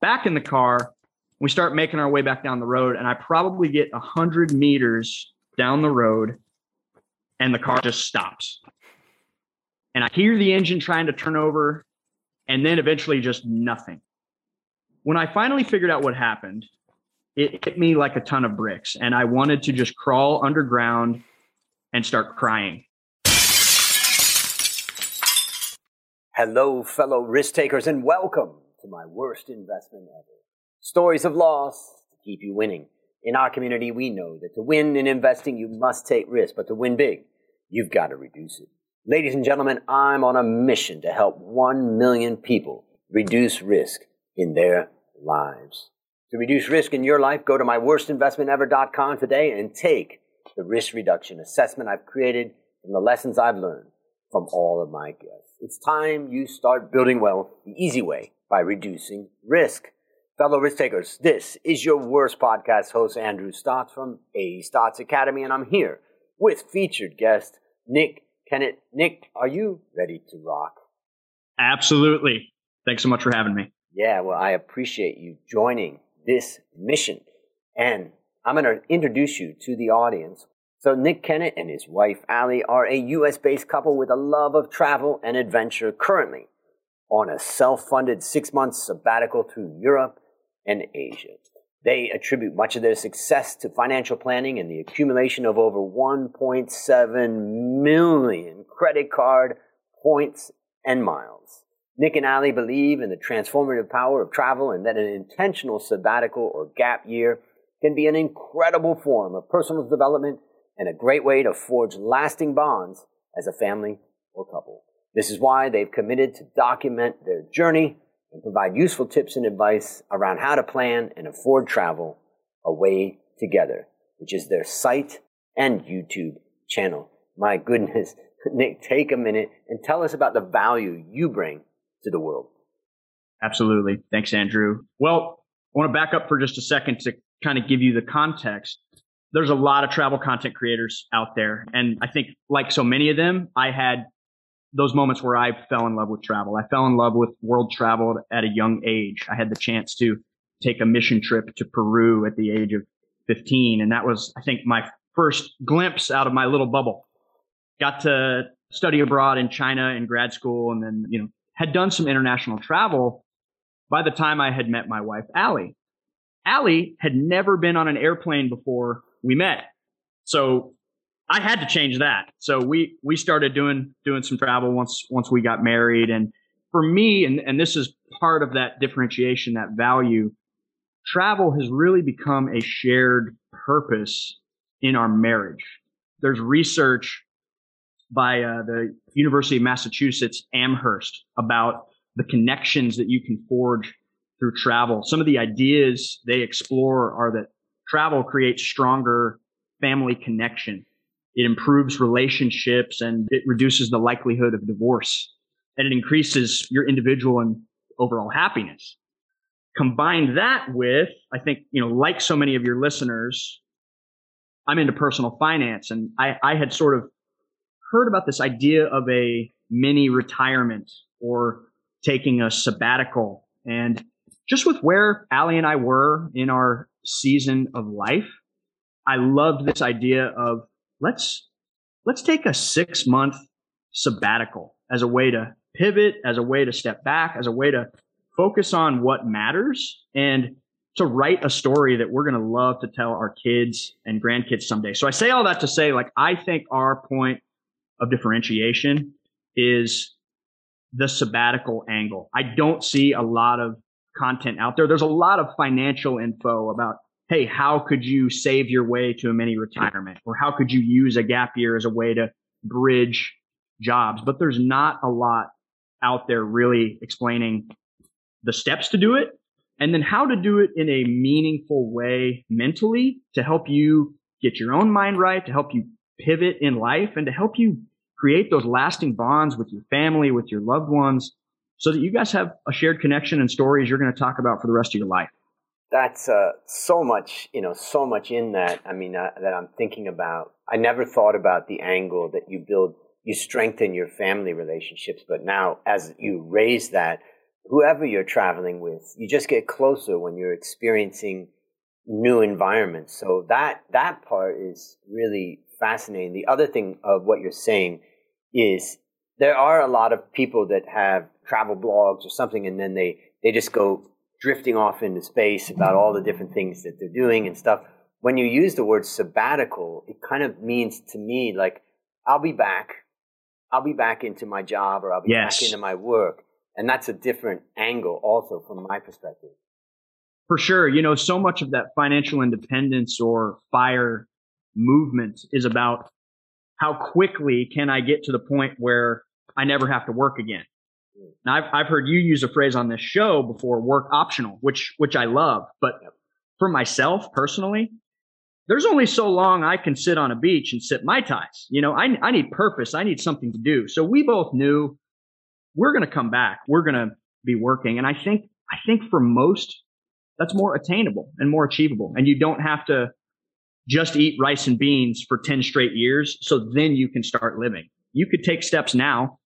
back in the car. We start making our way back down the road, and I probably get a hundred meters down the road, and the car just stops. And I hear the engine trying to turn over, and then eventually just nothing. When I finally figured out what happened, it hit me like a ton of bricks, and I wanted to just crawl underground and start crying. Hello, fellow risk takers, and welcome to my worst investment ever. Stories of loss to keep you winning. In our community, we know that to win in investing, you must take risk, but to win big, you've got to reduce it. Ladies and gentlemen, I'm on a mission to help 1 million people reduce risk in their lives. To reduce risk in your life, go to myworstinvestmentever.com today and take the risk reduction assessment I've created from the lessons I've learned from all of my guests. It's time you start building wealth the easy way by reducing risk. Fellow risk takers, this is your worst podcast host, Andrew Stotz from A Stotz Academy, and I'm here with featured guest Nick Kennett. Nick, are you ready to rock? Absolutely. Thanks so much for having me. Yeah, well, I appreciate you joining this mission. And I'm going to introduce you to the audience. So, Nick Kennett and his wife, Allie, are a US based couple with a love of travel and adventure currently on a self funded six month sabbatical through Europe and Asia. They attribute much of their success to financial planning and the accumulation of over 1.7 million credit card points and miles. Nick and Allie believe in the transformative power of travel and that an intentional sabbatical or gap year can be an incredible form of personal development and a great way to forge lasting bonds as a family or couple. This is why they've committed to document their journey and provide useful tips and advice around how to plan and afford travel away together, which is their site and YouTube channel. My goodness, Nick, take a minute and tell us about the value you bring to the world. Absolutely. Thanks, Andrew. Well, I want to back up for just a second to kind of give you the context. There's a lot of travel content creators out there. And I think, like so many of them, I had those moments where I fell in love with travel. I fell in love with world travel at a young age. I had the chance to take a mission trip to Peru at the age of 15. And that was, I think, my first glimpse out of my little bubble. Got to study abroad in China in grad school and then, you know, had done some international travel by the time I had met my wife, Allie. Allie had never been on an airplane before we met. So I had to change that. So we we started doing doing some travel once once we got married. And for me, and, and this is part of that differentiation, that value, travel has really become a shared purpose in our marriage. There's research by uh, the University of Massachusetts Amherst about the connections that you can forge through travel. Some of the ideas they explore are that travel creates stronger family connection it improves relationships and it reduces the likelihood of divorce and it increases your individual and overall happiness. Combine that with, I think, you know, like so many of your listeners, I'm into personal finance and I, I had sort of heard about this idea of a mini retirement or taking a sabbatical. And just with where Allie and I were in our season of life, I loved this idea of let's let's take a six month sabbatical as a way to pivot, as a way to step back, as a way to focus on what matters and to write a story that we're going to love to tell our kids and grandkids someday. So I say all that to say, like, I think our point of differentiation is the sabbatical angle. I don't see a lot of content out there. There's a lot of financial info about hey, how could you save your way to a mini retirement? Or how could you use a gap year as a way to bridge jobs? But there's not a lot out there really explaining the steps to do it and then how to do it in a meaningful way mentally to help you get your own mind right, to help you pivot in life and to help you create those lasting bonds with your family, with your loved ones so that you guys have a shared connection and stories you're going to talk about for the rest of your life that's uh, so much, you know, so much in that. I mean, uh, that I'm thinking about. I never thought about the angle that you build, you strengthen your family relationships, but now as you raise that, whoever you're traveling with, you just get closer when you're experiencing new environments. So that that part is really fascinating. The other thing of what you're saying is there are a lot of people that have travel blogs or something and then they they just go drifting off into space about all the different things that they're doing and stuff. When you use the word sabbatical, it kind of means to me like I'll be back. I'll be back into my job or I'll be yes. back into my work. And that's a different angle also from my perspective. For sure. You know, so much of that financial independence or fire movement is about how quickly can I get to the point where I never have to work again. Now I've, I've heard you use a phrase on this show before, work optional, which, which I love. But for myself personally, there's only so long I can sit on a beach and sit mai tais. You know, I, I need purpose. I need something to do. So we both knew we're going to come back. We're going to be working. And I think, I think for most, that's more attainable and more achievable. And you don't have to just eat rice and beans for 10 straight years. So then you can start living. You could take steps now,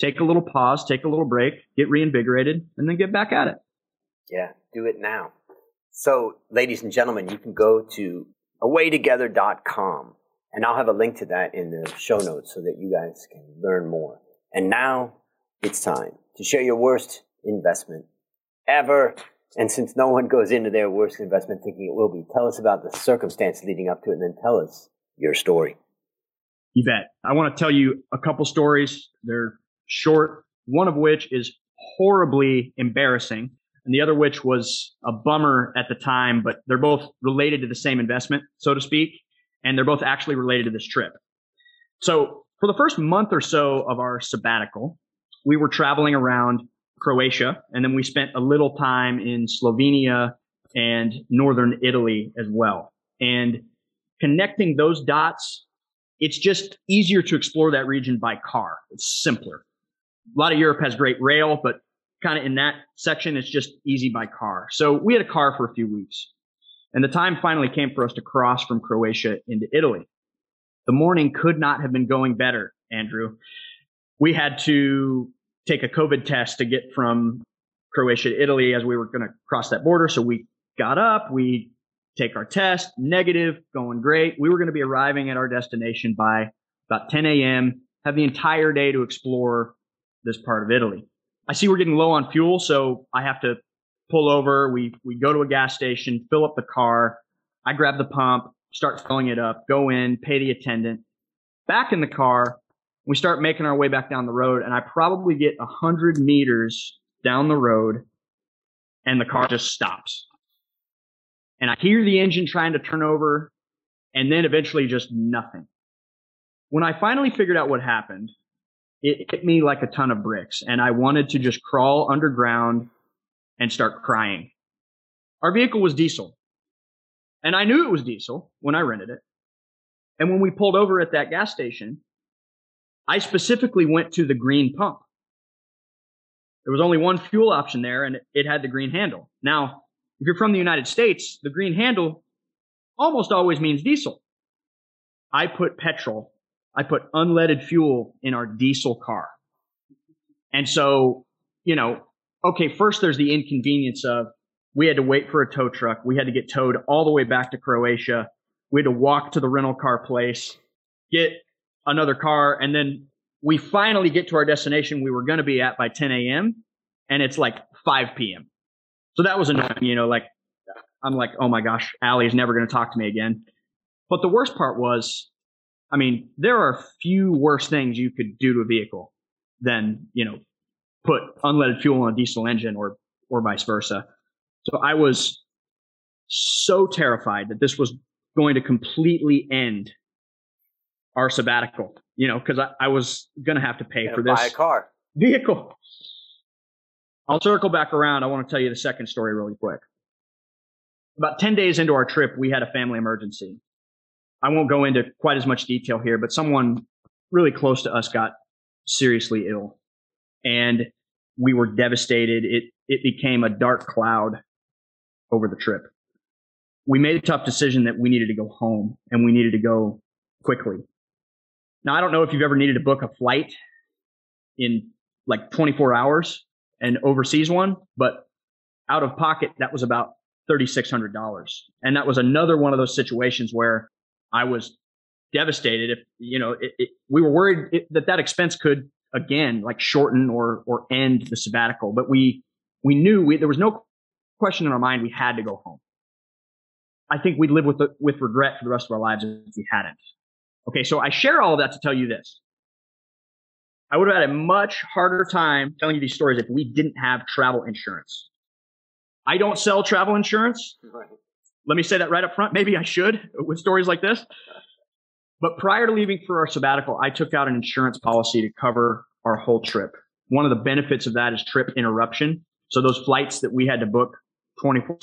take a little pause, take a little break, get reinvigorated, and then get back at it. Yeah, do it now. So, ladies and gentlemen, you can go to awaytogether.com and I'll have a link to that in the show notes so that you guys can learn more. And now it's time to share your worst investment ever. And since no one goes into their worst investment thinking it will be, tell us about the circumstance leading up to it and then tell us your story. You bet. I want to tell you a couple stories. They're short, one of which is horribly embarrassing, and the other which was a bummer at the time, but they're both related to the same investment, so to speak, and they're both actually related to this trip. So, for the first month or so of our sabbatical, we were traveling around Croatia, and then we spent a little time in Slovenia and northern Italy as well. And connecting those dots, it's just easier to explore that region by car. It's simpler. A lot of Europe has great rail, but kind of in that section, it's just easy by car. So we had a car for a few weeks. And the time finally came for us to cross from Croatia into Italy. The morning could not have been going better, Andrew. We had to take a COVID test to get from Croatia to Italy as we were going to cross that border. So we got up, we take our test, negative, going great. We were going to be arriving at our destination by about 10 a.m., have the entire day to explore this part of Italy. I see we're getting low on fuel, so I have to pull over. We, we go to a gas station, fill up the car. I grab the pump, start filling it up, go in, pay the attendant. Back in the car, we start making our way back down the road, and I probably get a hundred meters down the road, and the car just stops. And I hear the engine trying to turn over, and then eventually just nothing. When I finally figured out what happened, it hit me like a ton of bricks, and I wanted to just crawl underground and start crying. Our vehicle was diesel, and I knew it was diesel when I rented it. And when we pulled over at that gas station, I specifically went to the green pump. There was only one fuel option there and it had the green handle. Now, if you're from the United States, the green handle almost always means diesel. I put petrol, I put unleaded fuel in our diesel car. And so, you know, okay, first there's the inconvenience of we had to wait for a tow truck. We had to get towed all the way back to Croatia. We had to walk to the rental car place, get another car, and then we finally get to our destination we were going to be at by 10 a.m. and it's like 5 p.m. So that was annoying, you know, like I'm like, oh my gosh, Allie's never going to talk to me again. But the worst part was, I mean, there are few worse things you could do to a vehicle than, you know, put unleaded fuel in a diesel engine or, or vice versa. So I was so terrified that this was going to completely end our sabbatical, you know, because I, I, was going to have to pay for this buy a car vehicle. I'll circle back around. I want to tell you the second story really quick. About 10 days into our trip, we had a family emergency. I won't go into quite as much detail here, but someone really close to us got seriously ill and we were devastated. It, it became a dark cloud over the trip. We made a tough decision that we needed to go home and we needed to go quickly. Now, I don't know if you've ever needed to book a flight in like 24 hours. an overseas one, but out of pocket, that was about $3,600. And that was another one of those situations where I was devastated if, you know, it, it, we were worried it, that that expense could again, like shorten or, or end the sabbatical. But we, we knew we, there was no question in our mind we had to go home. I think we'd live with, the, with regret for the rest of our lives if we hadn't. Okay. So I share all of that to tell you this. I would have had a much harder time telling you these stories if we didn't have travel insurance. I don't sell travel insurance. Right. Let me say that right up front. Maybe I should with stories like this. But prior to leaving for our sabbatical, I took out an insurance policy to cover our whole trip. One of the benefits of that is trip interruption. So those flights that we had to book 24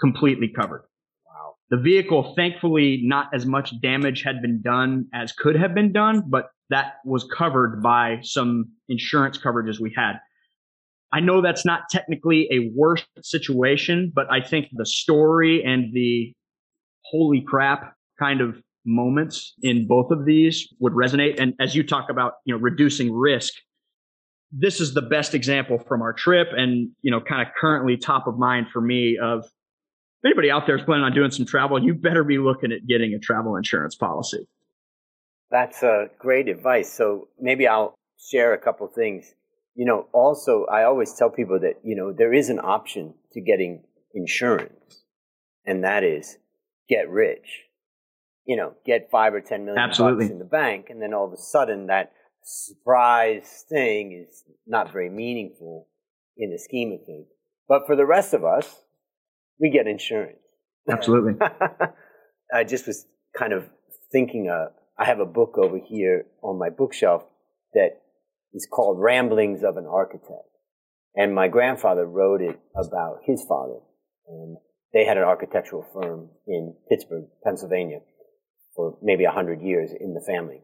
completely covered. Wow. The vehicle, thankfully, not as much damage had been done as could have been done, but that was covered by some insurance coverages we had. I know that's not technically a worse situation, but I think the story and the holy crap kind of moments in both of these would resonate. And as you talk about, you know, reducing risk, this is the best example from our trip and, you know, kind of currently top of mind for me of if anybody out there is planning on doing some travel, you better be looking at getting a travel insurance policy. That's uh, great advice. So maybe I'll share a couple things you know, also, I always tell people that, you know, there is an option to getting insurance, and that is get rich. You know, get five or 10 million Absolutely. bucks in the bank, and then all of a sudden that surprise thing is not very meaningful in the scheme of things. But for the rest of us, we get insurance. Absolutely. I just was kind of thinking, uh, I have a book over here on my bookshelf that is called Ramblings of an Architect. And my grandfather wrote it about his father. And they had an architectural firm in Pittsburgh, Pennsylvania for maybe a hundred years in the family.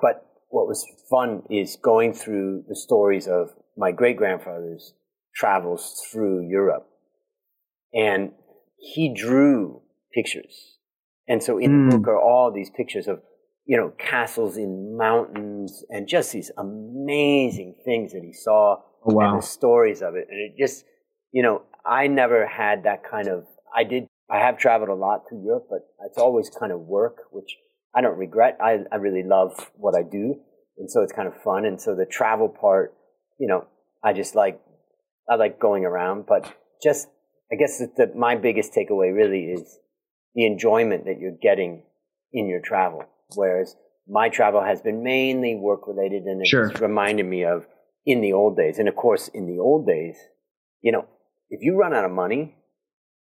But what was fun is going through the stories of my great grandfather's travels through Europe. And he drew pictures. And so in mm. the book are all these pictures of you know, castles in mountains and just these amazing things that he saw oh, wow. and the stories of it. And it just, you know, I never had that kind of, I did, I have traveled a lot through Europe, but it's always kind of work, which I don't regret. I, I really love what I do. And so it's kind of fun. And so the travel part, you know, I just like, I like going around, but just, I guess that my biggest takeaway really is the enjoyment that you're getting in your travel Whereas my travel has been mainly work related and it's sure. reminded me of in the old days. And of course, in the old days, you know, if you run out of money,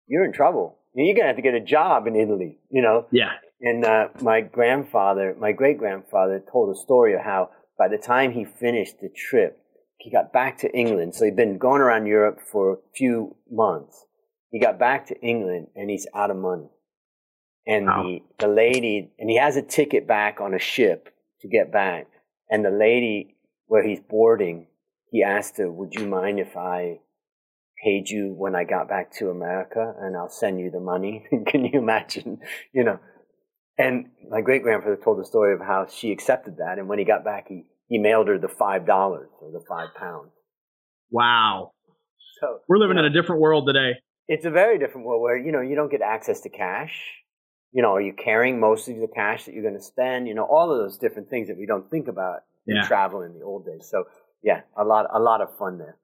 you're in trouble. You're going to have to get a job in Italy, you know? Yeah. And uh, my grandfather, my great grandfather told a story of how by the time he finished the trip, he got back to England. So he'd been going around Europe for a few months. He got back to England and he's out of money. And wow. the, the lady, and he has a ticket back on a ship to get back. And the lady where he's boarding, he asked her, would you mind if I paid you when I got back to America and I'll send you the money? Can you imagine? You know, and my great grandfather told the story of how she accepted that. And when he got back, he, he mailed her the $5 or the five pounds. Wow. So we're living you know, in a different world today. It's a very different world where, you know, you don't get access to cash you know, are you carrying most of the cash that you're going to spend? You know, all of those different things that we don't think about yeah. in travel in the old days. So yeah, a lot, a lot of fun there.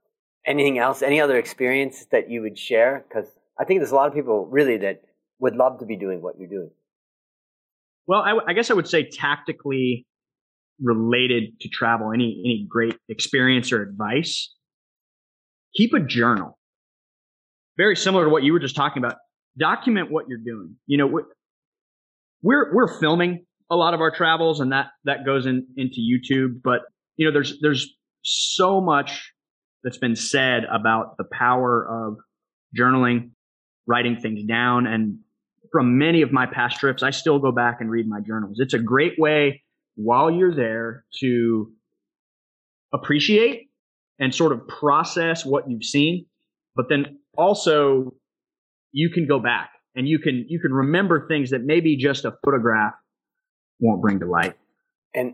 Anything else? Any other experience that you would share? Because I think there's a lot of people really that would love to be doing what you're doing. Well, I, I guess I would say tactically related to travel. Any any great experience or advice? Keep a journal. Very similar to what you were just talking about. Document what you're doing. You know, we're we're filming a lot of our travels and that that goes in into YouTube but you know there's there's so much that's been said about the power of journaling writing things down and from many of my past trips I still go back and read my journals. It's a great way while you're there to appreciate and sort of process what you've seen but then also you can go back and you can you can remember things that maybe just a photograph won't bring to light. And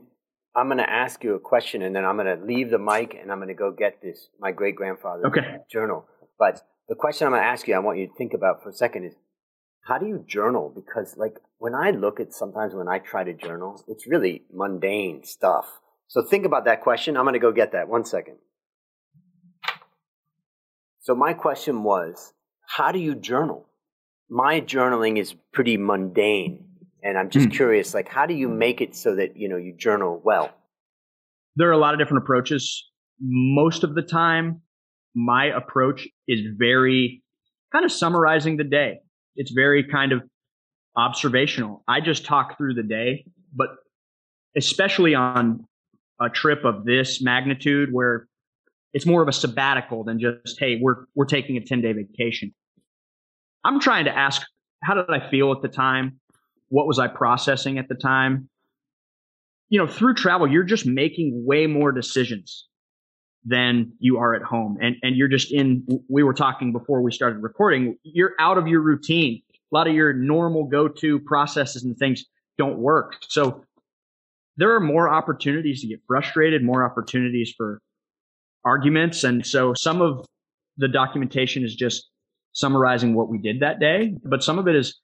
I'm going to ask you a question and then I'm going to leave the mic and I'm going to go get this, my great grandfather's okay. journal. But the question I'm going to ask you, I want you to think about for a second is how do you journal? Because like when I look at sometimes when I try to journal, it's really mundane stuff. So think about that question. I'm going to go get that. One second. So my question was, how do you journal? My journaling is pretty mundane. And I'm just mm. curious, like, how do you make it so that, you know, you journal well? There are a lot of different approaches. Most of the time, my approach is very kind of summarizing the day. It's very kind of observational. I just talk through the day, but especially on a trip of this magnitude where it's more of a sabbatical than just, hey, we're, we're taking a 10 day vacation. I'm trying to ask, how did I feel at the time? What was I processing at the time? You know, through travel, you're just making way more decisions than you are at home. And, and you're just in, we were talking before we started recording, you're out of your routine. A lot of your normal go to processes and things don't work. So there are more opportunities to get frustrated, more opportunities for arguments. And so some of the documentation is just summarizing what we did that day, but some of it is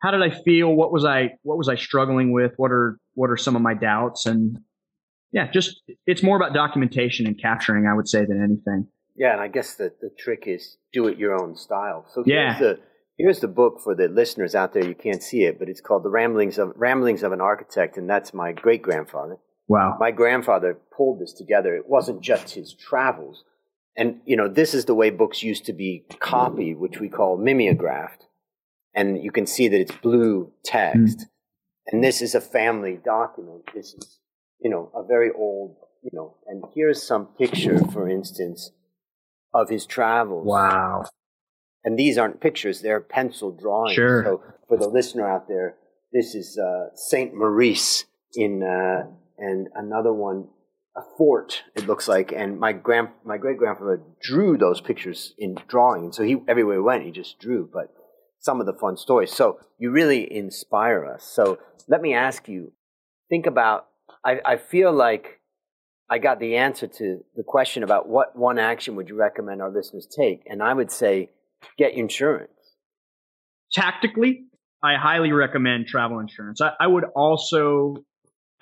how did I feel? What was I what was I struggling with? What are what are some of my doubts? And yeah, just it's more about documentation and capturing, I would say, than anything. Yeah, and I guess the, the trick is do it your own style. So here's yeah. the here's the book for the listeners out there. You can't see it, but it's called The Ramblings of Ramblings of an Architect, and that's my great grandfather. Wow. My grandfather pulled this together. It wasn't just his travels. And, you know, this is the way books used to be copied, which we call mimeographed. And you can see that it's blue text. Mm. And this is a family document. This is, you know, a very old, you know, and here's some picture, for instance, of his travels. Wow. And these aren't pictures, they're pencil drawings. Sure. So for the listener out there, this is uh, St. Maurice in uh, and another one, a fort. It looks like, and my grand my great grandfather drew those pictures in drawing, and so he everywhere he went, he just drew. But some of the fun stories. So you really inspire us. So let me ask you, think about. I, I feel like I got the answer to the question about what one action would you recommend our listeners take, and I would say get insurance. Tactically, I highly recommend travel insurance. I, I would also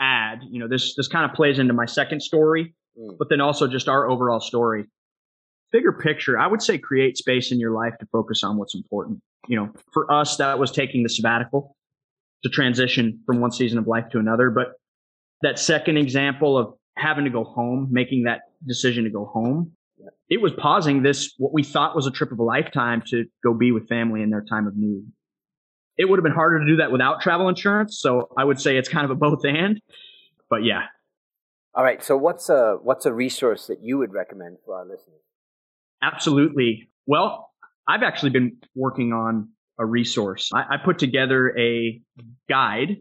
add, you know, this this kind of plays into my second story, mm. but then also just our overall story. Bigger picture, I would say create space in your life to focus on what's important. You know, for us, that was taking the sabbatical to transition from one season of life to another. But that second example of having to go home, making that decision to go home, it was pausing this, what we thought was a trip of a lifetime to go be with family in their time of need. It would have been harder to do that without travel insurance. So I would say it's kind of a both and. But yeah. All right. So what's a what's a resource that you would recommend for our listeners? Absolutely. Well, I've actually been working on a resource. I, I put together a guide.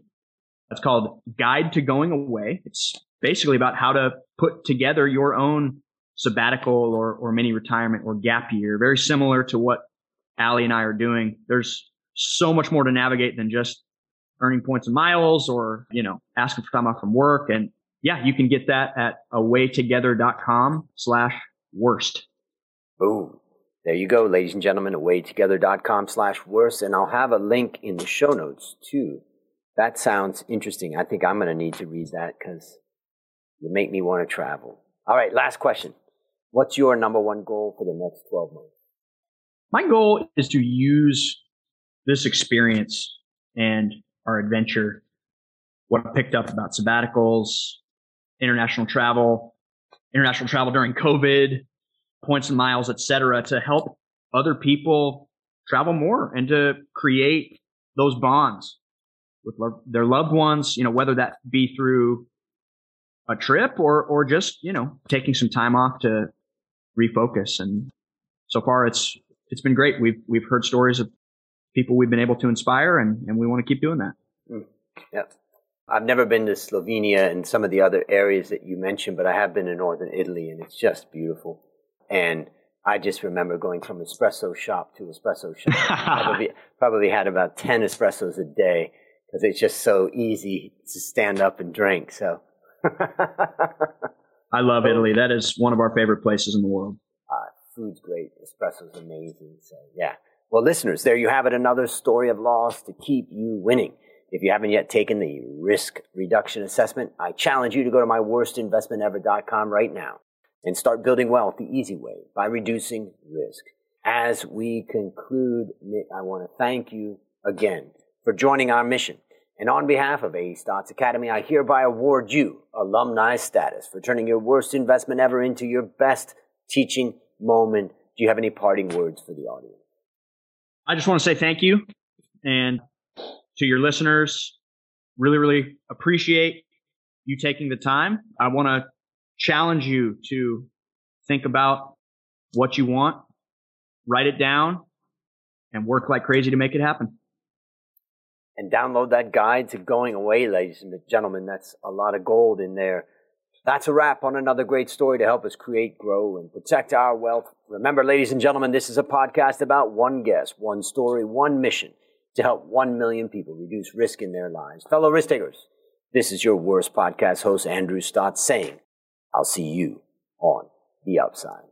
It's called Guide to Going Away. It's basically about how to put together your own sabbatical or, or mini retirement or gap year, very similar to what Allie and I are doing. There's so much more to navigate than just earning points and miles or, you know, asking for time off from work. And yeah, you can get that at awaytogether.com slash worst. Boom. There you go, ladies and gentlemen, awaytogether.com slash worst. And I'll have a link in the show notes too. That sounds interesting. I think I'm going to need to read that because you make me want to travel. All right, last question. What's your number one goal for the next 12 months? My goal is to use this experience and our adventure, what I picked up about sabbaticals, international travel, international travel during COVID, points and miles, et cetera, to help other people travel more and to create those bonds with lo- their loved ones, you know, whether that be through a trip or, or just, you know, taking some time off to refocus. And so far it's, it's been great. We've, we've heard stories of people we've been able to inspire, and, and we want to keep doing that. Mm. Yep. I've never been to Slovenia and some of the other areas that you mentioned, but I have been in northern Italy, and it's just beautiful. And I just remember going from espresso shop to espresso shop. probably, probably had about 10 espressos a day because it's just so easy to stand up and drink. So I love Italy. That is one of our favorite places in the world. Uh, food's great. Espresso's amazing. So, yeah. Well, listeners, there you have it. Another story of loss to keep you winning. If you haven't yet taken the risk reduction assessment, I challenge you to go to myworstinvestmentever.com right now and start building wealth the easy way by reducing risk. As we conclude, Nick, I want to thank you again for joining our mission. And on behalf of A Stotz Academy, I hereby award you alumni status for turning your worst investment ever into your best teaching moment. Do you have any parting words for the audience? I just want to say thank you. And to your listeners, really, really appreciate you taking the time. I want to challenge you to think about what you want, write it down, and work like crazy to make it happen. And download that guide to going away, ladies and gentlemen. That's a lot of gold in there. That's a wrap on another great story to help us create, grow, and protect our wealth. Remember, ladies and gentlemen, this is a podcast about one guest, one story, one mission to help 1 million people reduce risk in their lives. Fellow risk takers, this is your worst podcast host, Andrew Stotz, saying, I'll see you on the upside.